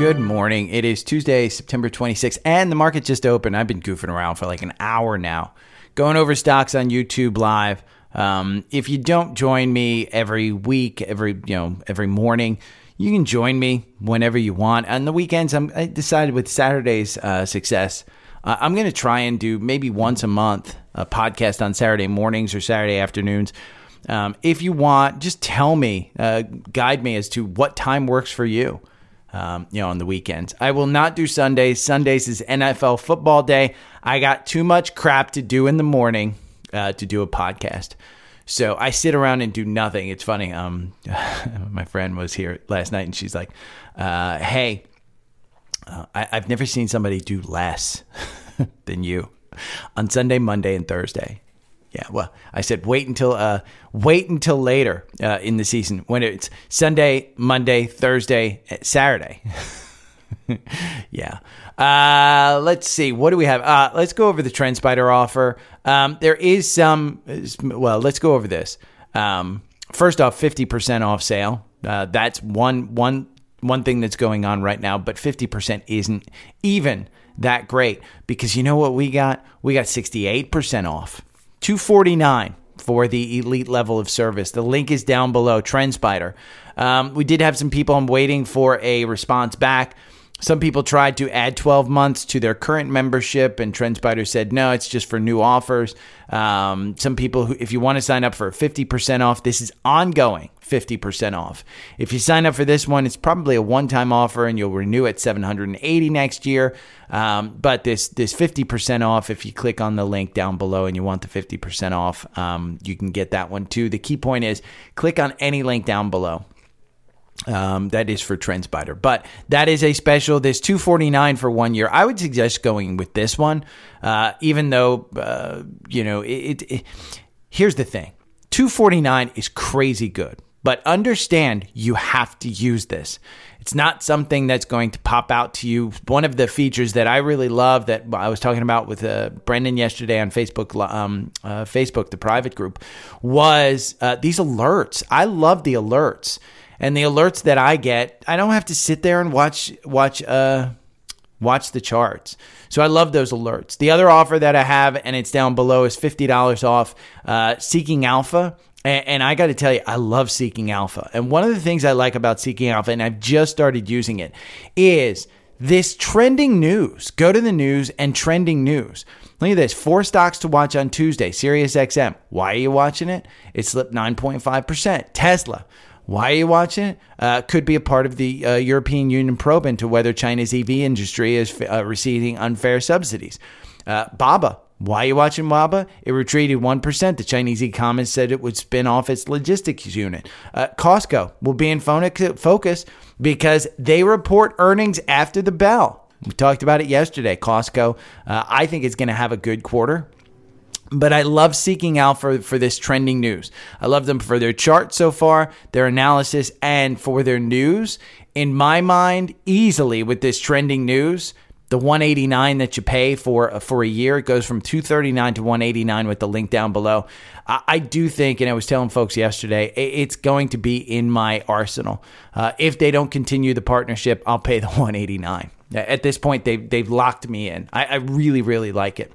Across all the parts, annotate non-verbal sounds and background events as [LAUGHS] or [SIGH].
Good morning. It is Tuesday, September 26th, and the market just opened. I've been goofing around for like an hour now, going over stocks on YouTube Live. Um, if you don't join me every week, every you know every morning, you can join me whenever you want. On the weekends, I'm, I decided with Saturday's uh, success, uh, I'm going to try and do maybe once a month a podcast on Saturday mornings or Saturday afternoons. Um, if you want, just tell me, uh, guide me as to what time works for you. Um, you know, on the weekends. I will not do Sundays. Sundays is NFL football day. I got too much crap to do in the morning uh, to do a podcast. So I sit around and do nothing. It's funny. Um, [LAUGHS] my friend was here last night and she's like, uh, "Hey, uh, I, I've never seen somebody do less [LAUGHS] than you on Sunday, Monday, and Thursday." Yeah, well, I said wait until uh, wait until later uh, in the season when it's Sunday, Monday, Thursday, eh, Saturday. [LAUGHS] yeah. Uh, let's see. What do we have? Uh, let's go over the TrendSpider offer. Um, there is some. Well, let's go over this. Um, first off, fifty percent off sale. Uh, that's one one one thing that's going on right now. But fifty percent isn't even that great because you know what we got? We got sixty eight percent off. Two forty nine for the elite level of service. The link is down below. TrendSpider. Um, we did have some people. I'm waiting for a response back. Some people tried to add 12 months to their current membership, and TrendSpider said no, it's just for new offers. Um, some people, who, if you want to sign up for 50% off, this is ongoing 50% off. If you sign up for this one, it's probably a one-time offer, and you'll renew at 780 next year. Um, but this this 50% off, if you click on the link down below and you want the 50% off, um, you can get that one too. The key point is click on any link down below. Um, that is for TrendSpider, but that is a special. There's 249 for one year. I would suggest going with this one, uh, even though uh, you know it, it, it. Here's the thing: 249 is crazy good, but understand you have to use this. It's not something that's going to pop out to you. One of the features that I really love that I was talking about with uh, Brendan yesterday on Facebook, um, uh, Facebook, the private group, was uh, these alerts. I love the alerts and the alerts that I get, I don't have to sit there and watch watch uh watch the charts. So I love those alerts. The other offer that I have, and it's down below, is fifty dollars off uh, Seeking Alpha. And, I got to tell you, I love Seeking Alpha. And one of the things I like about Seeking Alpha, and I've just started using it, is this trending news. Go to the news and trending news. Look at this. Four stocks to watch on Tuesday. Sirius XM. Why are you watching it? It slipped 9.5%. Tesla. Why are you watching it? Uh, could be a part of the uh, European Union probe into whether China's EV industry is uh, receiving unfair subsidies. Uh, Baba. Why are you watching Baba? It retreated 1%. The Chinese e-commerce said it would spin off its logistics unit. Uh, Costco will be in focus because they report earnings after the bell. We talked about it yesterday. Costco, uh, I think, is going to have a good quarter but I love Seeking Alpha, for this trending news. I love them for their chart so far, their analysis, and for their news. In my mind, easily with this trending news, the 189 that you pay for for a year it goes from 239 to 189 with the link down below. I, I do think, and I was telling folks yesterday, it's going to be in my arsenal. Uh, if they don't continue the partnership, I'll pay the [LAUGHS] 189. At this point, they've, they've locked me in. I, I really, really like it.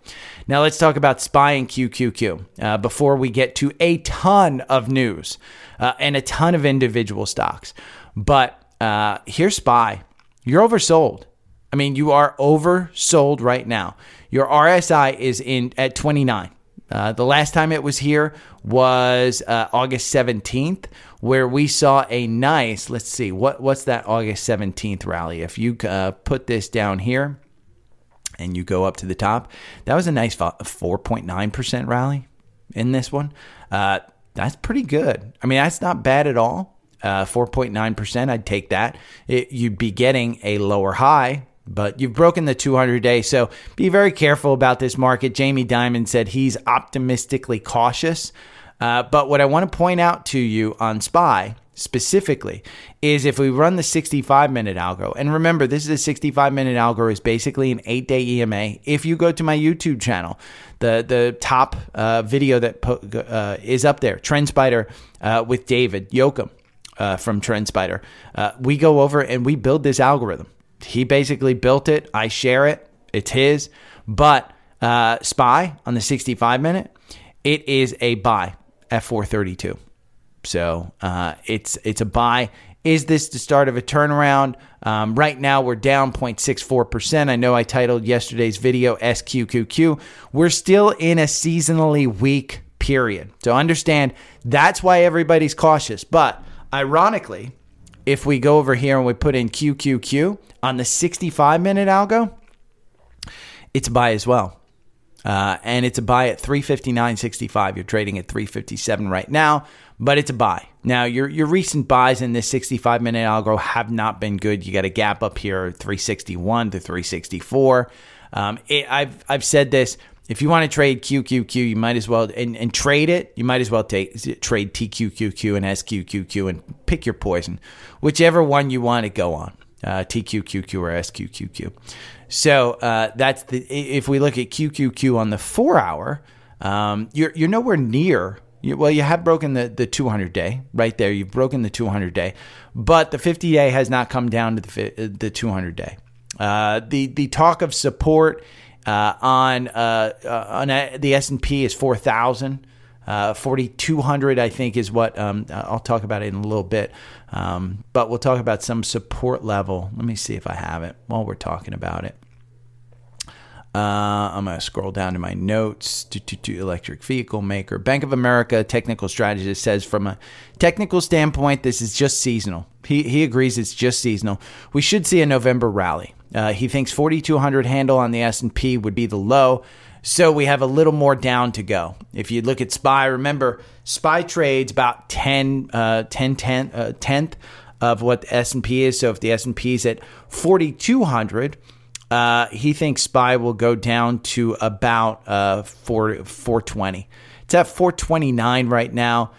Now, let's talk about SPY and QQQ uh, before we get to a ton of news uh, and a ton of individual stocks. But uh, here's SPY. You're oversold. I mean, you are oversold right now. Your RSI is in at 29. Uh, the last time it was here was uh, August 17th, where we saw a nice, let's see, what, what's that August 17th rally? If you uh, put this down here and you go up to the top, that was a nice 4.9% rally in this one. Uh, that's pretty good. I mean, that's not bad at all. 4.9%, uh, I'd take that. It, you'd be getting a lower high but you've broken the 200 day. So be very careful about this market. Jamie Dimon said he's optimistically cautious. Uh, but what I want to point out to you on SPY specifically is if we run the 65 minute algo, and remember, this is a 65 minute algo, is basically an eight day EMA. If you go to my YouTube channel, the the top uh, video that po- uh, is up there, TrendSpider uh, with David Yoakum uh, from TrendSpider, uh, we go over and we build this algorithm He basically built it. I share it. It's his. But uh, SPY on the 65 minute, it is a buy at 432. So uh, it's it's a buy. Is this the start of a turnaround? Um, right now, we're down 0.64%. I know I titled yesterday's video SQQQ. We're still in a seasonally weak period. So understand that's why everybody's cautious. But ironically, if we go over here and we put in QQQ on the 65 minute algo, it's a buy as well. Uh, and it's a buy at 359.65. You're trading at 357 right now, but it's a buy. Now, your your recent buys in this 65 minute algo have not been good. You got a gap up here, 361 to 364. Um, it, I've I've said this. If you want to trade QQQ, you might as well and, and trade it. You might as well take trade TQQQ and SQQQ and pick your poison, whichever one you want to go on, uh, TQQQ or SQQQ. So uh, that's the. If we look at QQQ on the four hour, um, you're you're nowhere near. You, well, you have broken the, the 200 day right there. You've broken the 200 day, but the 50 day has not come down to the the 200 day. Uh, the the talk of support uh, on uh, uh, on the S and P is 4,000. Uh, 4,200, I think, is what um, I'll talk about it in a little bit. Um, but we'll talk about some support level. Let me see if I have it while we're talking about it. Uh, I'm going to scroll down to my notes. To, electric vehicle maker. Bank of America technical strategist says from a technical standpoint, this is just seasonal. He, he agrees it's just seasonal. We should see a November rally. Uh, he thinks 4,200 handle on the S&P would be the low. So we have a little more down to go. If you look at SPY, remember SPY trades about 10, uh, 10, 10 uh, tenth of what the S&P is. So if the S&P is at 4,200, uh, he thinks SPY will go down to about uh, 4, 420. It's at 429 right now.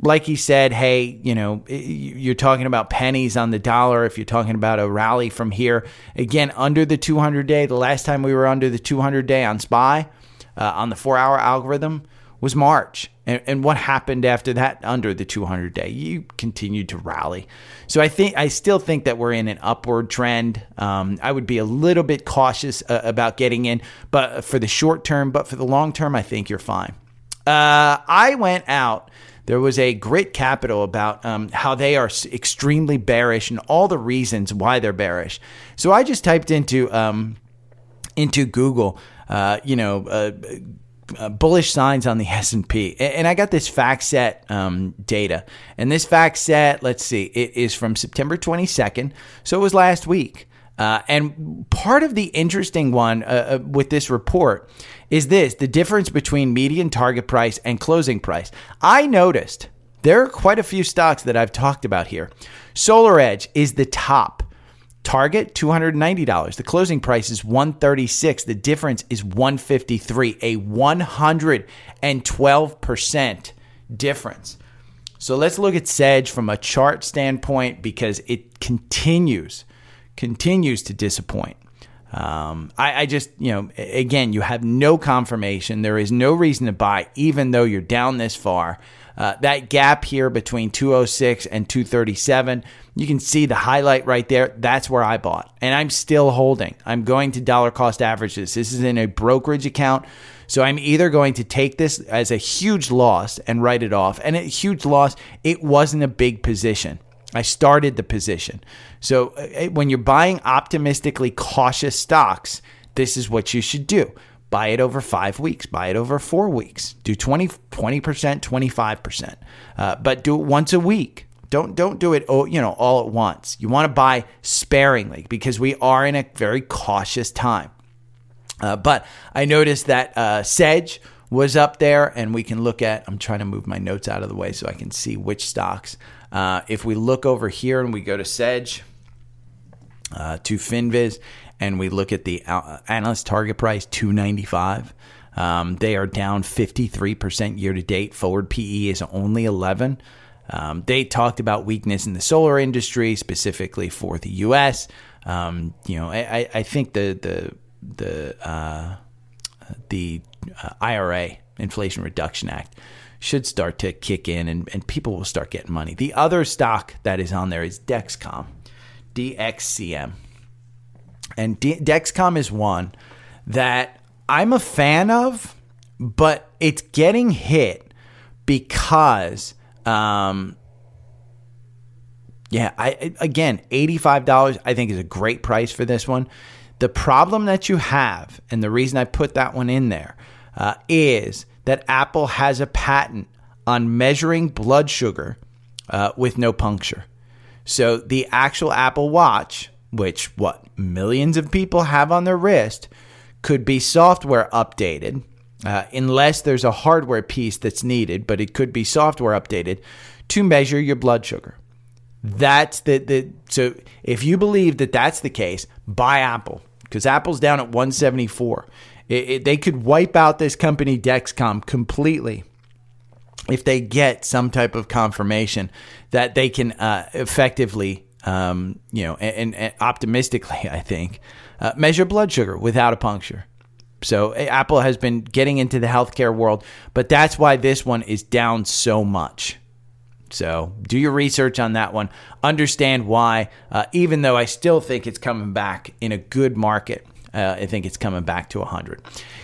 Like he said, hey, you know, you're talking about pennies on the dollar if you're talking about a rally from here. Again, under the 200 day, the last time we were under the 200 day on SPY uh, on the four hour algorithm was March. And, and what happened after that under the 200 day? You continued to rally. So I think I still think that we're in an upward trend. Um, I would be a little bit cautious uh, about getting in, but for the short term, but for the long term, I think you're fine. Uh, I went out. There was a grit capital about um, how they are extremely bearish and all the reasons why they're bearish. So I just typed into um, into Google, uh, you know uh, uh, bullish signs on the [LAUGHS] S&P. And I got this FactSet um, data. And this FactSet, let's see, it is from September 22nd. So it was last week. Uh, and part of the interesting one uh, uh, with this report is this the difference between median target price and closing price. I noticed there are quite a few stocks that I've talked about here. SolarEdge is the top Target $290. The closing price is 136. The difference is 153, a 112% difference. So let's look at Sedge from a chart standpoint because it continues continues to disappoint. Um, I, I, just, you know, again, you have no confirmation. There is no reason to buy, even though you're down this far. Uh, that gap here between 206 and 237, you can see the highlight right there. That's where I bought, and I'm still holding. I'm going to dollar cost averages. This is in a brokerage account. So I'm either going to take this as a huge loss and write it off. And a huge loss, it wasn't a big position. I started the position. So uh, when you're buying optimistically cautious stocks, this is what you should do buy it over five weeks, buy it over four weeks, do 20, 20%, 25%, uh, but do it once a week. Don't don't do it oh, you know all at once. You want to buy sparingly because we are in a very cautious time. Uh, but I noticed that uh, Sedge was up there, and we can look at. I'm trying to move my notes out of the way so I can see which stocks. Uh, if we look over here and we go to Sedge, uh, to Finviz, and we look at the uh, analyst target price 295 um, they are down 53% year to date. Forward pe is only 11 um, they talked about weakness in the solar industry specifically for the us um, you know I, I, think the the the uh, the uh, ira inflation reduction act should start to kick in and, and people will start getting money the other stock that is on there is dexcom dxcm And D- Dexcom is one that I'm a fan of, but it's getting hit because, um, yeah, I again, $85 I think is a great price for this one. The problem that you have, and the reason I put that one in there, uh, is that Apple has a patent on measuring blood sugar uh, with no puncture. So the actual Apple Watch, which what millions of people have on their wrist, could be software updated. Uh, unless there's a hardware piece that's needed, but it could be software updated to measure your blood sugar. That's the, the so if you believe that that's the case, buy Apple because Apple's down at 174. It, it, they could wipe out this company Dexcom completely if they get some type of confirmation that they can uh, effectively, um, you know, and, and, optimistically, [LAUGHS] I think, uh, measure blood sugar without a puncture. So Apple has been getting into the healthcare world, but that's why this one is down so much. So do your research on that one. Understand why, uh, even though I still think it's coming back in a good market. Uh, I think it's coming back to 100.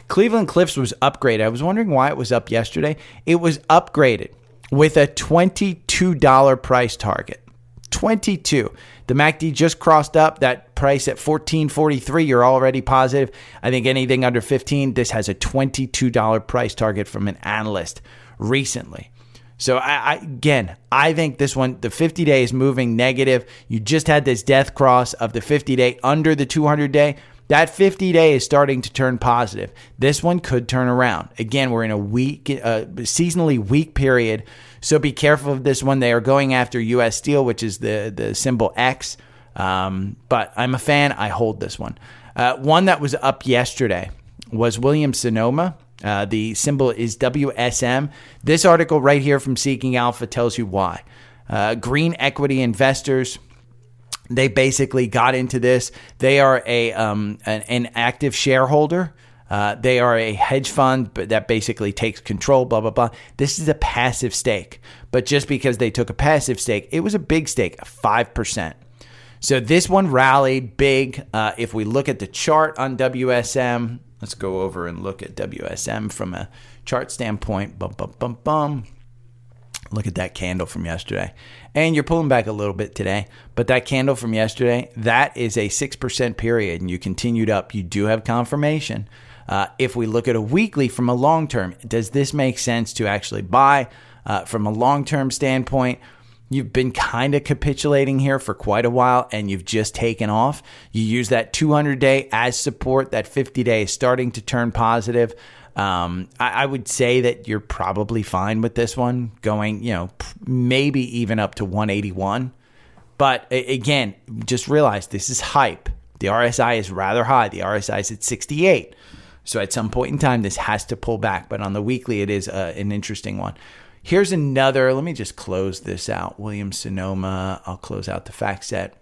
Cleveland Cliffs was upgraded. I was wondering why it was up yesterday. It was upgraded with a $22 price target. 22. The MACD just crossed up that price at 14.43. You're already positive. I think anything under 15, this has a $22 price target from an analyst recently. So I, I, again, I think this one, the 50 day is moving negative. You just had this death cross of the 50 day under the 200 day. That 50 day is starting to turn positive. This one could turn around. Again, we're in a weak, uh, seasonally weak period. So be careful of this one. They are going after US Steel, which is the, the symbol X. Um, but I'm a fan. I hold this one. Uh, one that was up yesterday was Williams Sonoma. Uh, the symbol is WSM. This article right here from Seeking Alpha tells you why. Uh, green equity investors they basically got into this. They are a um, an, an, active shareholder. Uh, they are a hedge fund that basically takes control. Blah blah blah. This is a passive stake, but just because they took a passive stake, it was a big stake, five percent. So this one rallied big. Uh, if we look at the chart on WSM, let's go over and look at WSM from a chart standpoint. Bum bum bum bum. Look at that candle from yesterday. And you're pulling back a little bit today, but that candle from yesterday, that is a 6% period, and you continued up. You do have confirmation. Uh, if we look at a weekly from a long term, does this make sense to actually buy uh, from a long term standpoint? You've been kind of capitulating here for quite a while and you've just taken off. You use that 200 day as support, that 50 day is starting to turn positive. Um, I, I, would say that you're probably fine with this one going, you know, maybe even up to 181. But again, just realize this is hype. The RSI is rather high. The RSI is at 68. So at some point in time, this has to pull back. But on the weekly, it is uh, an interesting one. Here's another. Let me just close this out. Williams Sonoma. I'll close out the FactSet.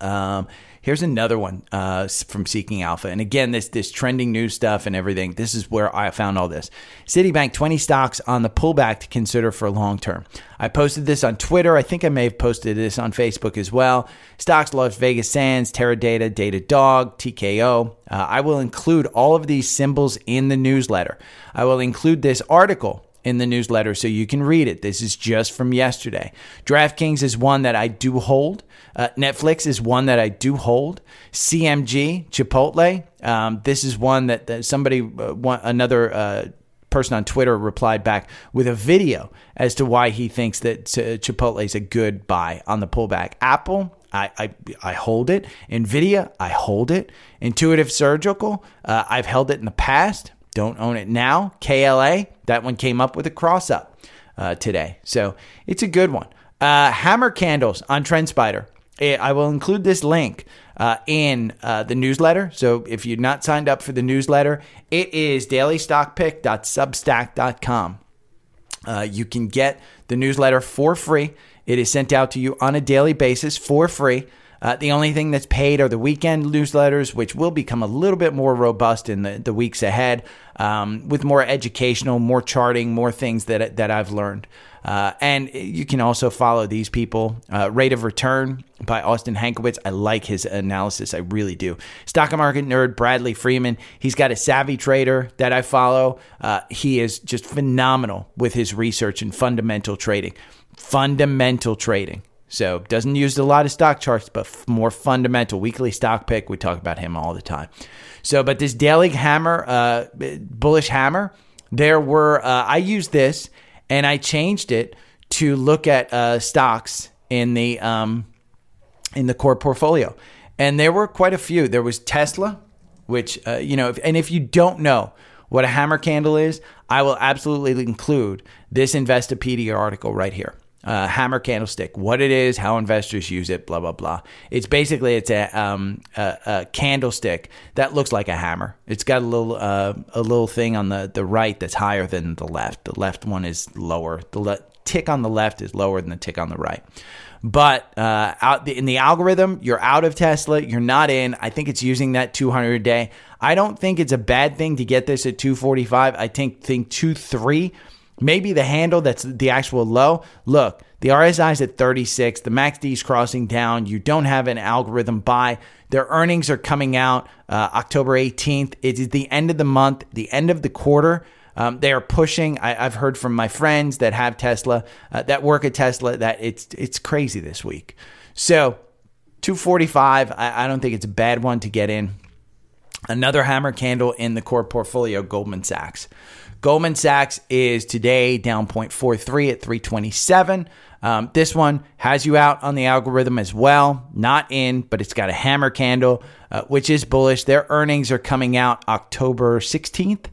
Um, Here's another one uh, from Seeking Alpha. And again, this this trending news stuff and everything. This is where I found all this. Citibank 20 stocks on the pullback to consider for long term. I posted this on Twitter. I think I may have posted this on Facebook as well. Stocks Las Vegas Sands, Teradata, Datadog, TKO. Uh, I will include all of these symbols in the newsletter. I will include this article in the newsletter so you can read it. This is just from yesterday. DraftKings is one that I do hold. Uh, Netflix is one that I do hold. CMG, Chipotle, um, this is one that, that somebody, uh, one, another uh, person on Twitter replied back with a video as to why he thinks that Chipotle is a good buy on the pullback. Apple, I, I, I hold it. Nvidia, I hold it. Intuitive Surgical, uh, I've held it in the past. Don't own it now. KLA, that one came up with a cross up uh, today. So it's a good one. Uh, hammer candles on TrendSpider. I will include this link uh, in uh, the newsletter. So if you're not signed up for the newsletter, it is dailystockpick.substack.com. Uh, you can get the newsletter for free. It is sent out to you on a daily basis for free. Uh, the only thing that's paid are the weekend newsletters, which will become a little bit more robust in the, the weeks ahead um, with more educational, more charting, more things that, that I've learned. Uh, and you can also follow these people. Uh, Rate of Return by Austin Hankwitz. I like his analysis. I really do. Stock market nerd Bradley Freeman. He's got a savvy trader that I follow. Uh, he is just phenomenal with his research and fundamental trading. Fundamental trading. So doesn't use a lot of stock charts, but more fundamental weekly stock pick. We talk about him all the time. So, but this daily hammer, uh, bullish hammer, there were uh, I used this and I changed it to look at uh, stocks in the um, in the core portfolio, and there were quite a few. There was Tesla, which uh, you know, if, and if you don't know what a hammer candle is, I will absolutely include this Investopedia article right here. Uh, hammer candlestick, what it is, how investors use it, blah blah blah. It's basically it's a, um, a, a candlestick that looks like a hammer. It's got a little uh, a little thing on the the right that's higher than the left. The left one is lower. The le- tick on the left is lower than the tick on the right. But uh, out the, in the algorithm, you're out of Tesla. You're not in. I think it's using that 200 a day. I don't think it's a bad thing to get this at 245. I think think two three Maybe the handle that's the actual low. Look, the RSI is at 36. The MACD is crossing down. You don't have an algorithm buy. Their earnings are coming out uh, October 18th. It is the end of the month, the end of the quarter. Um, they are pushing. I, have heard from my friends that have Tesla, uh, that work at Tesla, that it's it's crazy this week. So, 245. I, I don't think it's a bad one to get in. Another hammer candle in the core portfolio, Goldman Sachs. Goldman Sachs is today down 0.43 at 327. Um, this one has you out on the algorithm as well. Not in, but it's got a hammer candle, uh, which is bullish. Their earnings are coming out October 16th.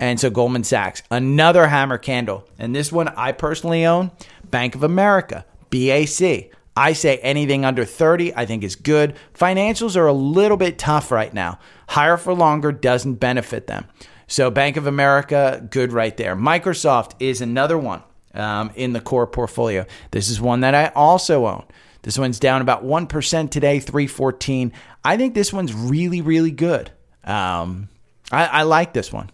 And so Goldman Sachs, another hammer candle. And this one I personally own Bank of America, BAC. I say anything under 30, I think is good. Financials are a little bit tough right now. Higher for longer doesn't benefit them. So Bank of America, good right there. Microsoft is another one um, in the core portfolio. This is one that I also own. This one's down about 1% today, 314. I think this one's really, really good. Um, I, I, like this one.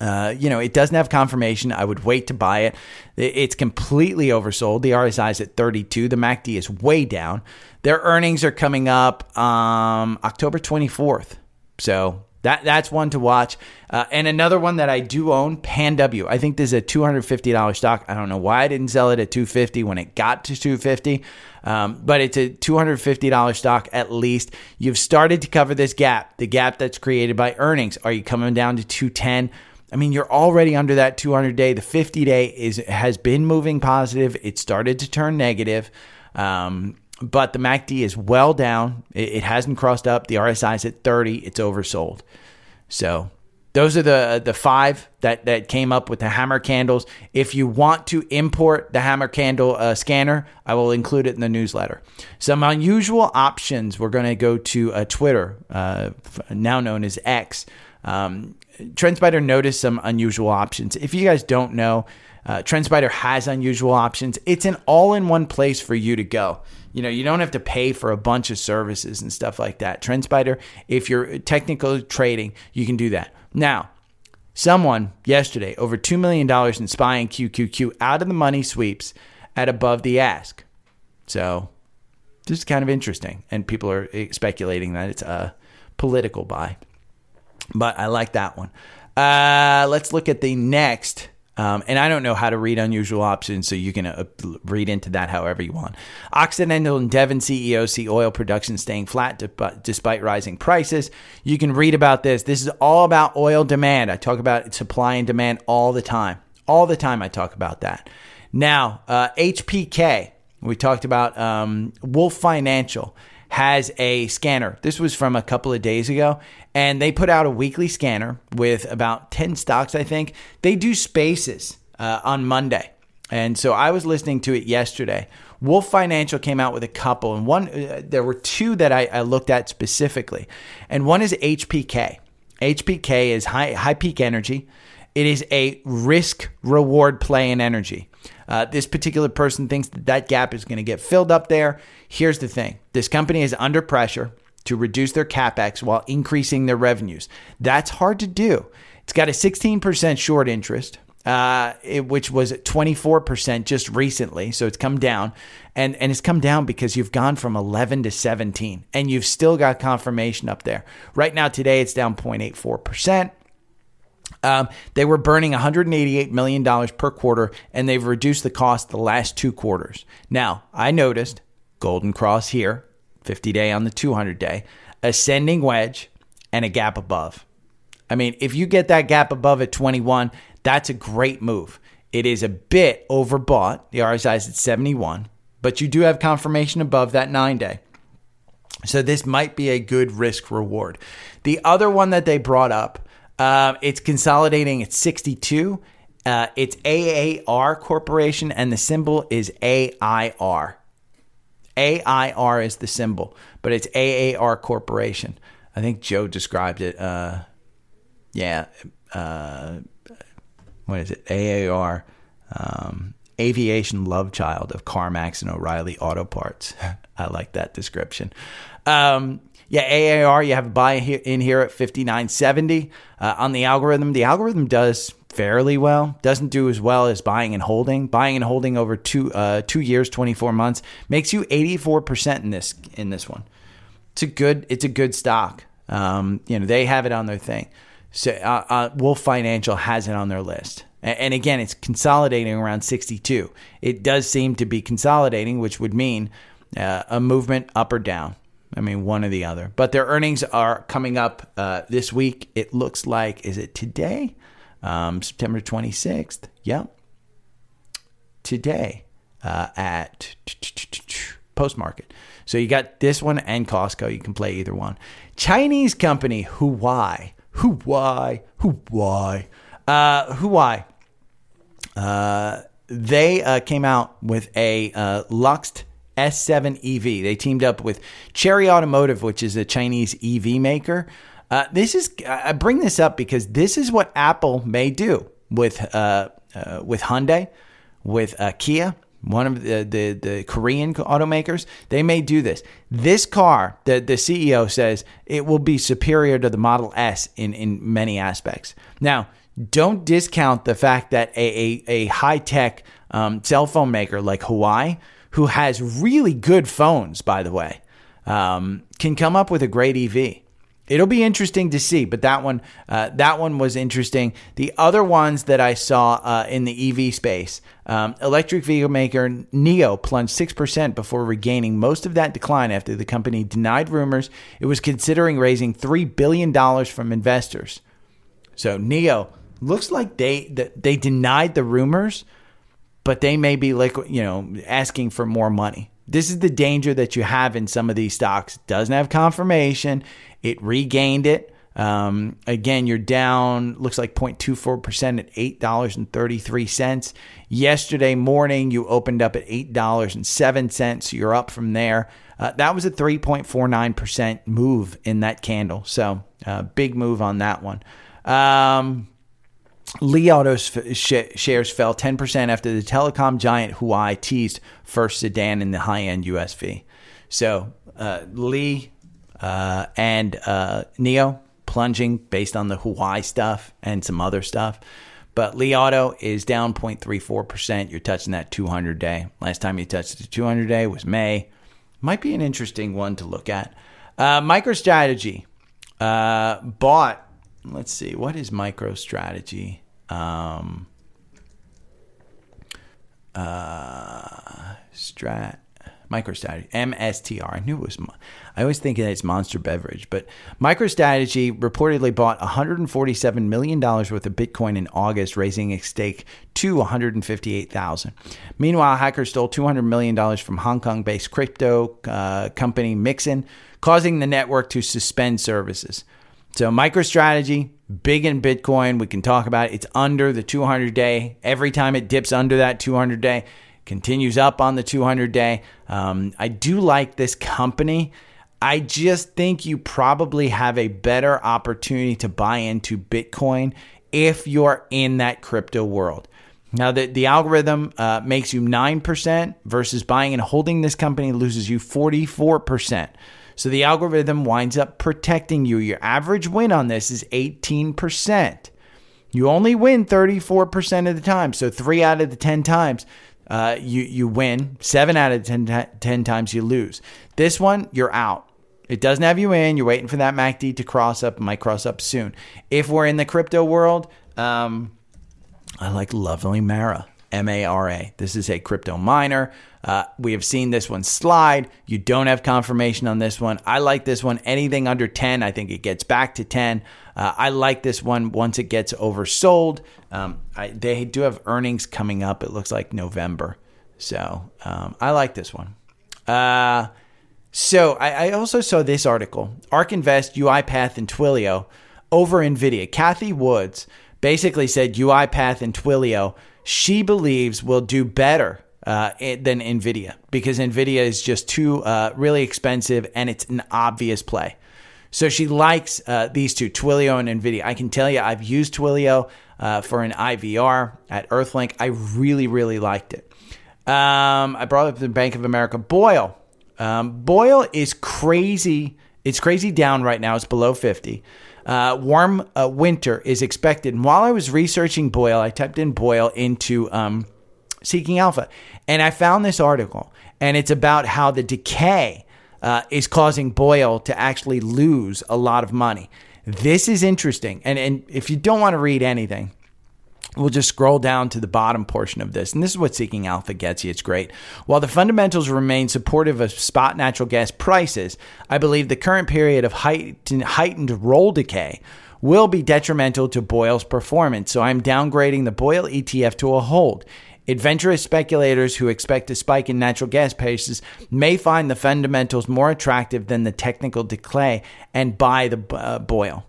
Uh, you know, it doesn't have confirmation. I would wait to buy it. It's completely oversold. The RSI is at 32. The MACD is way down. Their earnings are coming up um, October 24th. So that that's one to watch. Uh, and another one that I do own, Pan W. I think this is a two hundred fifty dollars stock. I don't know why I didn't sell it at two fifty when it got to two fifty, um, but it's a two hundred fifty dollars stock at least. You've started to cover this gap, the gap that's created by earnings. Are you coming down to two ten? I mean, you're already under that 200 day. The 50 day is has been moving positive. It started to turn negative. Um, but the MACD is well down. It, it hasn't crossed up. The RSI is at 30. It's oversold. So those are the the five that that came up with the hammer candles. If you want to import the hammer candle uh, scanner, I will include it in the newsletter. Some unusual options. We're going to go to uh, Twitter, uh, now known as X. Um, TrendSpider noticed some unusual options. If you guys don't know, uh, TrendSpider has unusual options. It's an all-in-one place for you to go. You know, you don't have to pay for a bunch of services and stuff like that. TrendSpider, if you're technical trading, you can do that. Now, someone yesterday over $2 million in SPY and QQQ out of the money sweeps at above the ask. So this is kind of interesting. And people are speculating that it's a political buy. But I like that one. Uh, let's look at the next um, and I don't know how to read unusual options, so you can uh, read into that however you want. Occidental and Devon CEO see oil production staying flat despite rising prices. You can read about this. This is all about oil demand. I talk about supply and demand all the time. All the time, I talk about that. Now, uh, HPK, we talked about um, Wolf Financial has a scanner. This was from a couple of days ago, and they put out a weekly scanner with about 10 stocks, I think. They do spaces uh, on Monday. And so I was listening to it yesterday. Wolf Financial came out with a couple, and one uh, there were two that I, I, looked at specifically, and one is HPK. HPK is HighPeak Energy. It is a risk reward play in energy. Uh, this particular person thinks that that gap is going to get filled up there. Here's the thing this company is under pressure to reduce their capex while increasing their revenues. That's hard to do. It's got a 16% short interest, uh, it, which was 24% just recently. So it's come down. And, and it's come down because you've gone from 11 to 17 and you've still got confirmation up there. Right now, today, it's down 0.84%. Um, they were burning $188 million per quarter, and they've reduced the cost the last two quarters. Now, I noticed Golden Cross here, 50 day on the 200 day, ascending wedge, and a gap above. I mean, if you get that gap above at 21, that's a great move. It is a bit overbought. The RSI is at 71, but you do have confirmation above that nine day. So this might be a good risk reward. The other one that they brought up, uh, it's consolidating at 62. Uh, it's AAR Corporation, and the symbol is AIR. AIR is the symbol, but it's AAR Corporation. I think Joe described it. Uh, yeah. Uh, what is it? AAR. Um, aviation love child of CarMax and O'Reilly Auto Parts. [LAUGHS] I like that description. Um, yeah, AAR, you have a buy in here at 59.70. Uh, on the algorithm, the algorithm does fairly well. Doesn't do as well as buying and holding. Buying and holding over two uh, two years, 24 months makes you 84% in this in this one. It's a good it's a good stock. Um, you know, they have it on their thing. So uh, uh, Wolf Financial has it on their list. And again, it's consolidating around 62. It does seem to be consolidating, which would mean uh, a movement up or down. I mean, one or the other. But their earnings are coming up uh, this week. It looks like, is it today? Um, September 26th. Yep. Today uh, at post market. So you got this one and Costco. You can play either one. Chinese company Huawei. Huawei. Huawei. Uh, Huawei. Uh, they uh, came out with a uh, Luxeed S7 EV. They teamed up with Chery Automotive, which is a Chinese EV maker. Uh, this is I bring this up because this is what Apple may do with uh, uh, with Hyundai, with uh, Kia, one of the, the, the Korean automakers. They may do this. This car, the the CEO says it will be superior to the Model S in in many aspects. Now, don't discount the fact that a a, a high tech um, cell phone maker like Huawei, who has really good phones, by the way, um, can come up with a great EV it'll be interesting to see. But that one, uh, that one was interesting. The other ones that I saw uh, in the EV space, um, electric vehicle maker NIO plunged six percent before regaining most of that decline after the company denied rumors it was considering raising three billion dollars from investors. So NIO looks like they they denied the rumors, but they may be like you know asking for more money. This is the danger that you have in some of these stocks. It doesn't have confirmation. It regained it. Um, again, you're down, looks like 0.24% at $8.33. Yesterday morning, you opened up at $8.07. So you're up from there. Uh, that was a 3.49% move in that candle. So, uh, big move on that one. Um, Auto's sh- shares fell 10% after the telecom giant Huawei teased first sedan in the high end USV. So, uh, Li uh, and uh, NIO plunging based on the Huawei stuff and some other stuff. But Li Auto is down 0.34%. You're touching that 200 day. Last time you touched the 200 day was May. Might be an interesting one to look at. Uh, MicroStrategy uh, bought, let's see, what is MicroStrategy? Um, uh, strat MicroStrategy, MSTR. I knew it was. I always think that it's Monster Beverage, but MicroStrategy reportedly bought 147 million dollars worth of Bitcoin in August, raising its stake to 158,000. Meanwhile, hackers stole 200 million dollars from Hong Kong-based crypto uh, company Mixin, causing the network to suspend services. So MicroStrategy, big in Bitcoin. We can talk about it. It's under the 200 day. Every time it dips under that 200 day continues up on the 200 day. Um, I do like this company. I just think you probably have a better opportunity to buy into Bitcoin if you're in that crypto world. Now, the, the algorithm uh, makes you 9% versus buying and holding this company loses you 44%. So the algorithm winds up protecting you. Your average win on this is 18%. You only win 34% of the time. So three out of the 10 times, uh, you, you win. Seven out of the 10, 10 times, you lose. This one, you're out. It doesn't have you in. You're waiting for that MACD to cross up. It might cross up soon. If we're in the crypto world, um, I like Lovely Mara, M A R A. This is a crypto miner. Uh, we have seen this one slide. You don't have confirmation on this one. I like this one. Anything under 10, I think it gets back to 10. Uh, I like this one once it gets oversold. Um, I, they do have earnings coming up. It looks like November. So um, I like this one. Uh, so I, I, also saw this article ARK Invest, UiPath, and Twilio over NVIDIA. Cathie Woods basically said UiPath and Twilio, she believes will do better uh, than NVIDIA because NVIDIA is just too uh, really expensive and it's an obvious play. So she likes uh, these two, Twilio and NVIDIA. I can tell you, I've used Twilio uh, for an IVR at Earthlink. I really, really liked it. Um, I brought up the Bank of America. BOIL. Um, BOIL is crazy. It's crazy down right now. It's below 50. Uh, warm uh, winter is expected. And while I was researching BOIL, I typed in BOIL into um, Seeking Alpha, and I found this article, and it's about how the decay uh, is causing BOIL to actually lose a lot of money. This is interesting, and and if you don't want to read anything, We'll just scroll down to the bottom portion of this. And this is what Seeking Alpha gets you. It's great. While the fundamentals remain supportive of spot natural gas prices, I believe the current period of heightened, heightened roll decay will be detrimental to BOIL's performance. So I'm downgrading the BOIL ETF to a hold. Adventurous speculators who expect a spike in natural gas prices may find the fundamentals more attractive than the technical decay and buy the uh, BOIL.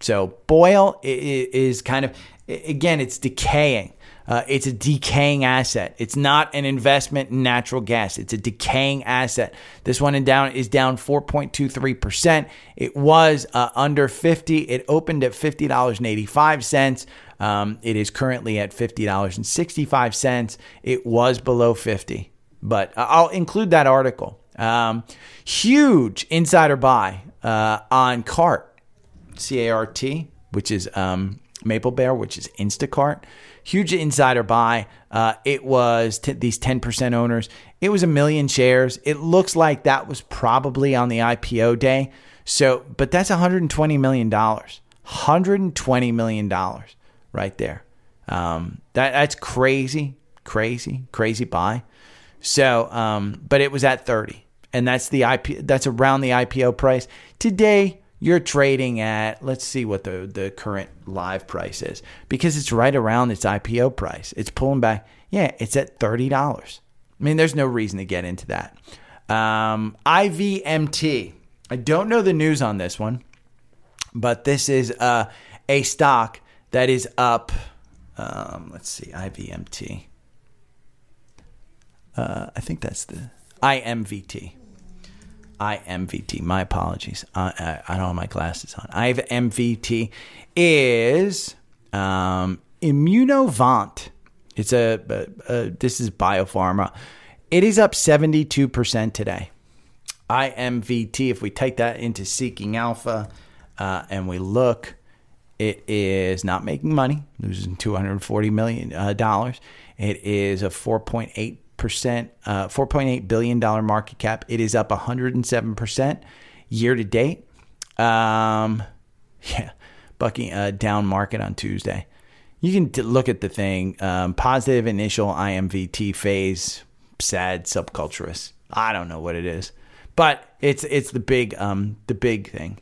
So BOIL is kind of again, it's decaying. Uh, it's a decaying asset. It's not an investment in natural gas. It's a decaying asset. This one in down is down 4.23%. It was uh, under 50. It opened at $50.85. Um, it is currently at $50.65. It was below 50, but I'll include that article. Um, huge insider buy uh, on CART, C A R T, which is um, Maplebear, which is Instacart. Huge insider buy. Uh, it was t- these 10% owners. It was a million shares. It looks like that was probably on the IPO day. So, but that's 120 million dollars. 120 million dollars right there. Um, that that's crazy, crazy, crazy buy. So, um, but it was at 30, and that's the IP. That's around the IPO price today you're trading at let's see what the the current live price is because it's right around its IPO price. It's pulling back. Yeah, it's at thirty dollars. I mean, there's no reason to get into that. Um, IVMT. I don't know the news on this one, but this is uh, a stock that is up. Um, let's see, IVMT. Uh, I think that's the IMVT. IMVT. My apologies. I, I, I don't have my glasses on. I have IMVT is um, Immunovant. It's a, a, a, this is biopharma. It is up 72% today. IMVT, if we take that into Seeking Alpha uh, and we look, it is not making money, losing $240 million. Uh, it is a 4.8 percent, uh, four point eight billion dollar market cap. It is up one hundred and seven percent year to date. Um, [LAUGHS] yeah, bucking uh, down market on Tuesday. You can t- look at the thing. Um, positive initial IMVT phase. Sad subculturist. I don't know what it is, but it's it's the big um the big thing.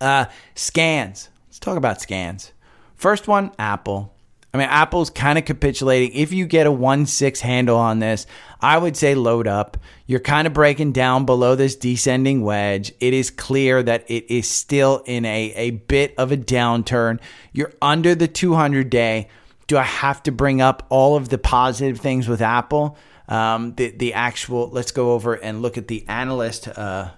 Uh, scans. Let's talk about scans. First one, Apple. I mean, Apple's kind of capitulating. If you get a 1 6 handle on this, I would say load up. You're kind of breaking down below this descending wedge. It is clear that it is still in a, a bit of a downturn. You're under the 200 day. Do I have to bring up all of the positive things with Apple? Um, the, the actual, let's go over and look at the analyst. Uh,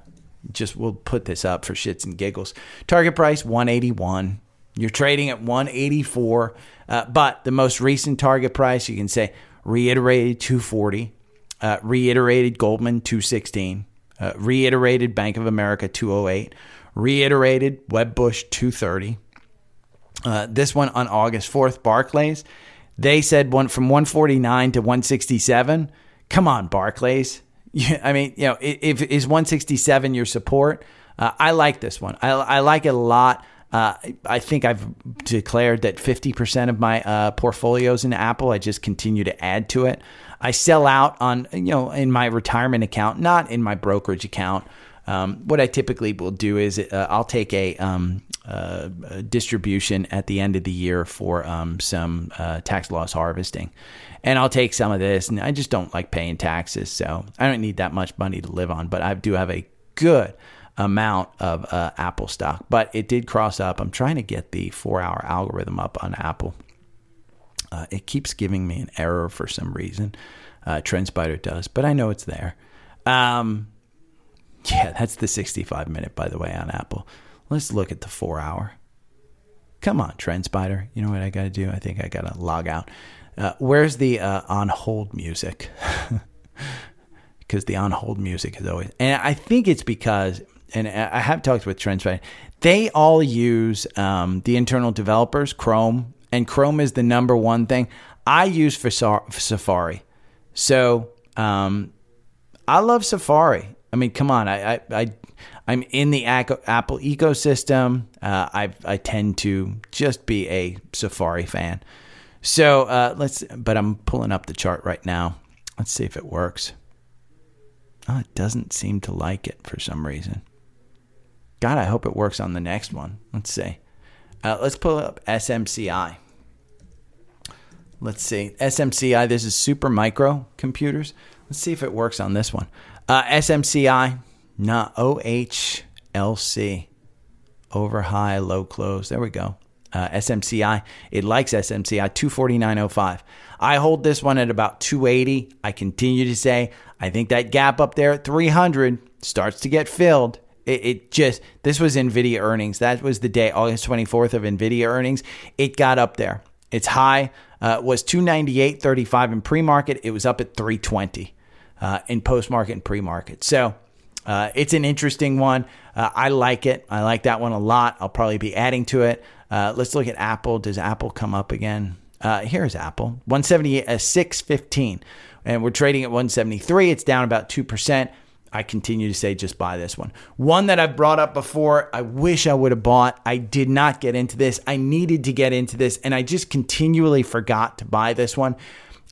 just we'll put this up for shits and giggles. Target price 181. You're trading at 184, uh, but the most recent target price, you can say reiterated 240, uh, reiterated Goldman 216, uh, reiterated Bank of America 208, reiterated Wedbush 230. Uh, this one on August 4th, Barclays, they said one from 149 to 167. Come on, Barclays. [LAUGHS] I mean, you know, if is 167 your support, uh, I like this one. I, I like it a lot. Uh, I think I've declared that 50% of my uh, portfolios in Apple, I just continue to add to it. I sell out on, you know, in my retirement account, not in my brokerage account. Um, what I typically will do is uh, I'll take a, um, uh, distribution at the end of the year for um, some uh, tax loss harvesting. And I'll take some of this, and I just don't like paying taxes. So I don't need that much money to live on, but I do have a good amount of uh, Apple stock, but it did cross up. I'm trying to get the four hour algorithm up on Apple. Uh, it keeps giving me an error for some reason. Uh, TrendSpider does, but I know it's there. Um, yeah, that's the 65 minute, by the way, on Apple. Let's look at the four hour. Come on, TrendSpider. You know what I got to do? I think I got to log out. Uh, where's the uh, on hold music? [LAUGHS] because the on hold music is always, and I think it's because and I have talked with TrendSpider, they all use um, the internal developers, Chrome, and Chrome is the number one thing. I use for Safari. So um, I love Safari. I mean, come on. I, I, I I'm in the Apple ecosystem. Uh, I I tend to just be a Safari fan. So uh, let's. But I'm pulling up the chart right now. Let's see if it works. Oh, it doesn't seem to like it for some reason. God, I hope it works on the next one. Let's see. Uh, let's pull up SMCI. Let's see. SMCI, this is super micro computers. Let's see if it works on this one. Uh, SMCI, not OHLC. Over high, low close. There we go. Uh, SMCI, it likes SMCI 249.05. I hold this one at about 280. I continue to say, I think that gap up there at 300 starts to get filled. It, it, just this was Nvidia earnings. That was the day, August 24th of Nvidia earnings. It got up there. Its high uh, was 298.35 in pre-market. It was up at 320 uh, in post-market and pre-market. So uh, it's an interesting one. Uh, I like it. I like that one a lot. I'll probably be adding to it. Uh, let's look at Apple. Does Apple come up again? Uh, here's Apple, 178, uh, 615, and we're trading at 173. It's down about two percent. I continue to say just buy this one. One that I've brought up before, I wish I would have bought. I did not get into this. I needed to get into this, and I just continually forgot to buy this one.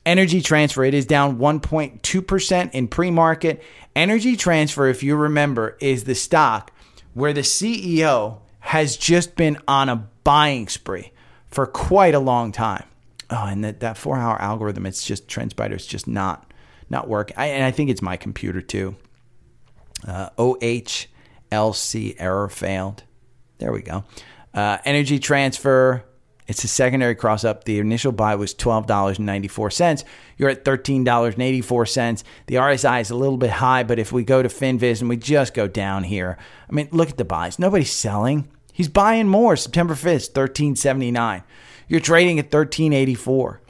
Energy Transfer, it is down 1.2% in pre market. Energy Transfer, if you remember, is the stock where the CEO has just been on a buying spree for quite a long time. Oh, and that, that four hour algorithm, it's just TrendSpider, it's just not not working. And I think it's my computer too. Uh, OHLC error failed. There we go. Uh, energy transfer. It's a secondary cross up. The initial buy was $12.94. You're at $13.84. The RSI is a little bit high, but if we go to FinViz and we just go down here, I mean, look at the buys. Nobody's selling. He's buying more. September 5th, 1379. You're trading at 1384.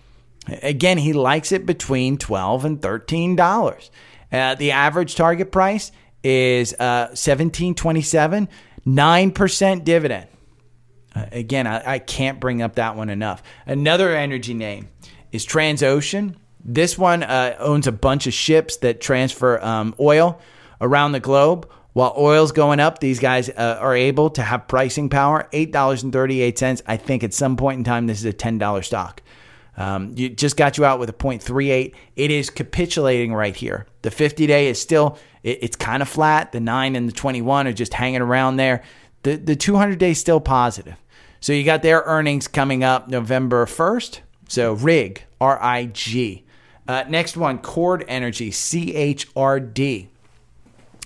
Again, he likes it between 12 and $13. Uh, the average target price is uh, 1727, 9% dividend. Uh, again, I, I can't bring up that one enough. Another energy name is Transocean. This one uh, owns a bunch of ships that transfer um, oil around the globe. While oil's going up, these guys uh, are able to have pricing power. $8.38. I think at some point in time, this is a $10 stock. Um, you just got you out with a 0.38. It is capitulating right here. The 50 day is still, it, it's kind of flat. The 9 and the 21 are just hanging around there. The, the 200 day is still positive. So you got their earnings coming up November 1st. So RIG, R I G. Uh, next one, Chord Energy, C H R D.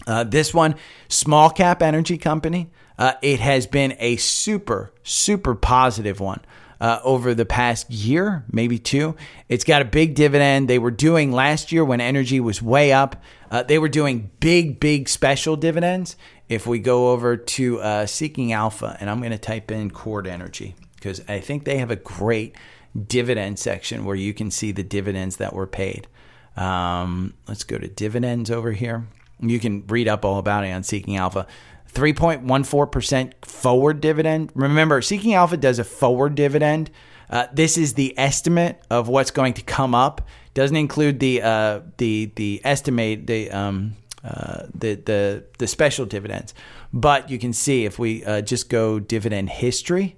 Uh, this one, small cap energy company. Uh, it has been a super, super positive one uh, over the past year, maybe two. It's got a big dividend. They were doing last year when energy was way up, uh, they were doing big, big special dividends. If we go over to uh, Seeking Alpha, and I'm going to type in Chord Energy. because I think they have a great dividend section where you can see the dividends that were paid. Um, let's go to dividends over here. You can read up all about it on Seeking Alpha. 3.14% forward dividend. Remember, Seeking Alpha does a forward dividend. Uh, this is the estimate of what's going to come up. Doesn't include the uh, the the estimate the um, uh, the the the special dividends. But you can see if we uh, just go dividend history,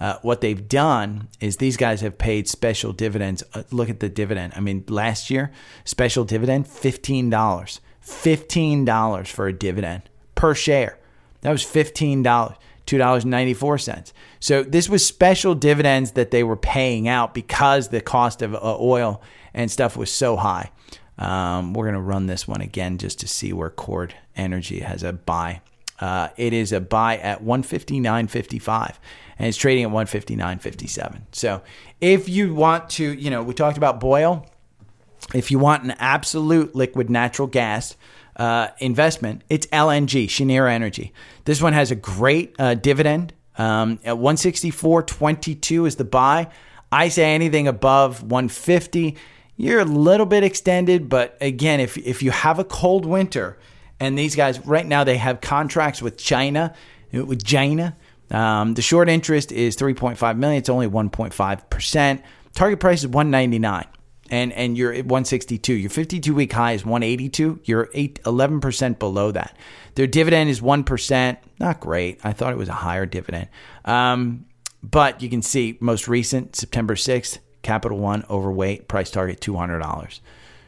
uh, what they've done is these guys have paid special dividends. Uh, look at the dividend. I mean, last year special dividend fifteen dollars, fifteen dollars for a dividend per share. That was fifteen dollars. $2.94. So this was special dividends that they were paying out because the cost of uh, oil and stuff was so high. Um, we're going to run this one again just to see where Chord Energy has a buy. Uh, it is a buy at 159.55 and it's trading at 159.57. So if you want to, you know, we talked about BOIL. If you want an absolute liquid natural gas, uh, investment, it's LNG, Cheniere Energy. This one has a great uh, dividend. Um, at 164.22 is the buy. I say anything above 150, you're a little bit extended. But again, if if you have a cold winter, and these guys right now they have contracts with China, with China. Um, the short interest is 3.5 million. It's only 1.5 percent. Target price is 199 and and you're at 162. Your 52 week high is 182. You're 8 11% below that. Their dividend is 1%. Not great. I thought it was a higher dividend. Um, but you can see most recent September 6th, Capital One overweight, price target $200.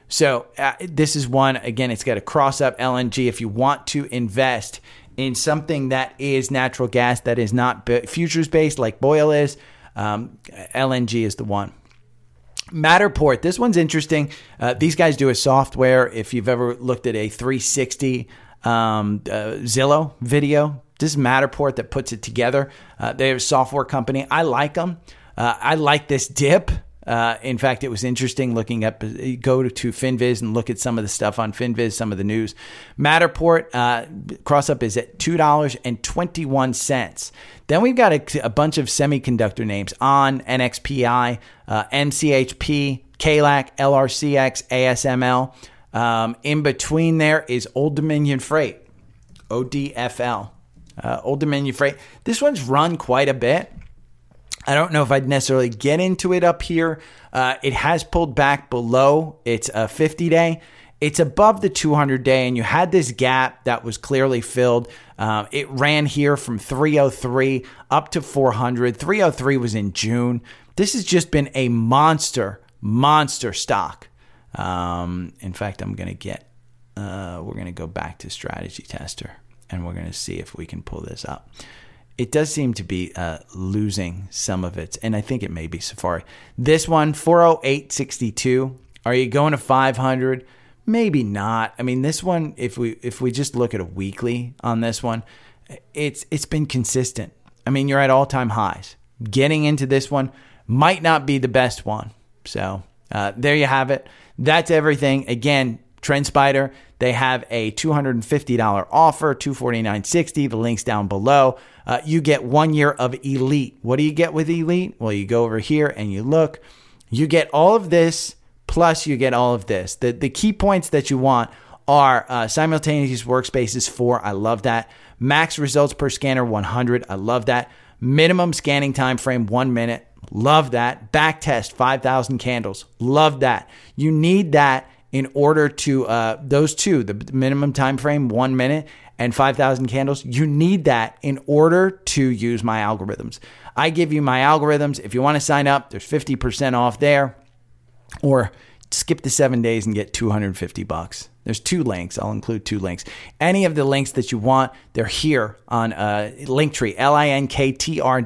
So uh, this is one again. It's got a cross up LNG. If you want to invest in something that is natural gas that is not futures based like BOIL is, um, LNG is the one. Matterport, this one's interesting. Uh, these guys do a software. If you've ever looked at a 360 um, uh, Zillow video, this is Matterport that puts it together. Uh, they're a software company. I like them. Uh, I like this dip. Uh, in fact, it was interesting looking up, go to, to FinViz and look at some of the stuff on FinViz, some of the news. Matterport uh, cross up is at $2.21. Then we've got a, a bunch of semiconductor names on NXPI, uh, MCHP, KLAC, LRCX, ASML. Um, in between there is Old Dominion Freight, ODFL. Uh, Old Dominion Freight. This one's run quite a bit. I don't know if I'd necessarily get into it up here. Uh, it has pulled back below its a 50 day. It's above the 200 day, and you had this gap that was clearly filled. Uh, it ran here from 303 up to 400. 303 was in June. This has just been a monster, monster stock. Um, in fact, I'm going to get, uh, we're going to go back to Strategy Tester and we're going to see if we can pull this up it does seem to be uh, losing some of it, and I think it may be Safari. This one, 408.62. Are you going to 500? Maybe not. I mean, this one, if we if we just look at a weekly on this one, it's it's been consistent. I mean, you're at all time highs. Getting into this one might not be the best one. So uh, there you have it. That's everything. Again, TrendSpider. They have a $250 offer, $249.60. The link's down below. Uh, you get one year of Elite. What do you get with Elite? Well, you go over here and you look. You get all of this, plus you get all of this. The, the key points that you want are uh, simultaneous workspaces 4. I love that. Max results per scanner 100. I love that. Minimum scanning time frame 1 minute. Love that. Back test 5,000 candles. Love that. You need that in order to uh, those two, the minimum time frame, one minute, and 5,000 candles. You need that in order to use my algorithms. I give you my algorithms. If you want to sign up, there's 50% off there, or skip the seven days and get 250 bucks. There's two links. I'll include two links. Any of the links that you want, they're here on uh, Linktree, L-I-N-K-T-R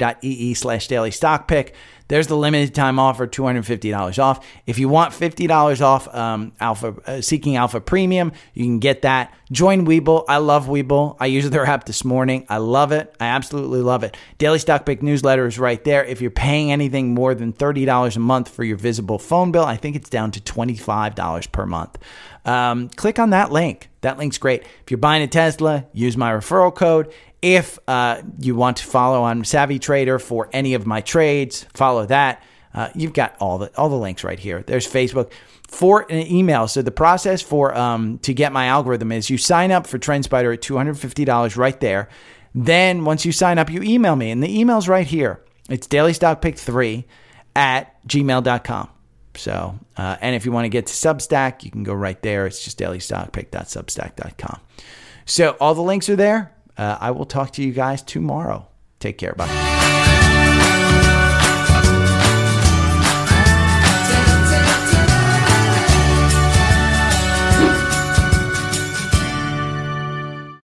slash daily stock pick. There's the limited time offer, $250 off. If you want $50 off um, Alpha uh, Seeking Alpha Premium, you can get that. Join Webull. I love Webull. I used their app this morning. I love it. I absolutely love it. Daily Stock Pick newsletter is right there. If you're paying anything more than $30 a month for your visible phone bill, I think it's down to $25 per month. Um, click on that link. That link's great. If you're buying a Tesla, use my referral code If uh, you want to follow on Savvy Trader for any of my trades, follow that. Uh, you've got all the all the links right here. There's Facebook for an email. So the process for um, to get my algorithm is you sign up for TrendSpider at two hundred fifty dollars right there. Then once you sign up, you email me, and the email's right here. It's dailystockpick3 at gmail.com. So, uh, and if you want to get to Substack, you can go right there. It's just dailystockpick.substack.com. So, all the links are there. Uh, I will talk to you guys tomorrow. Take care. Bye.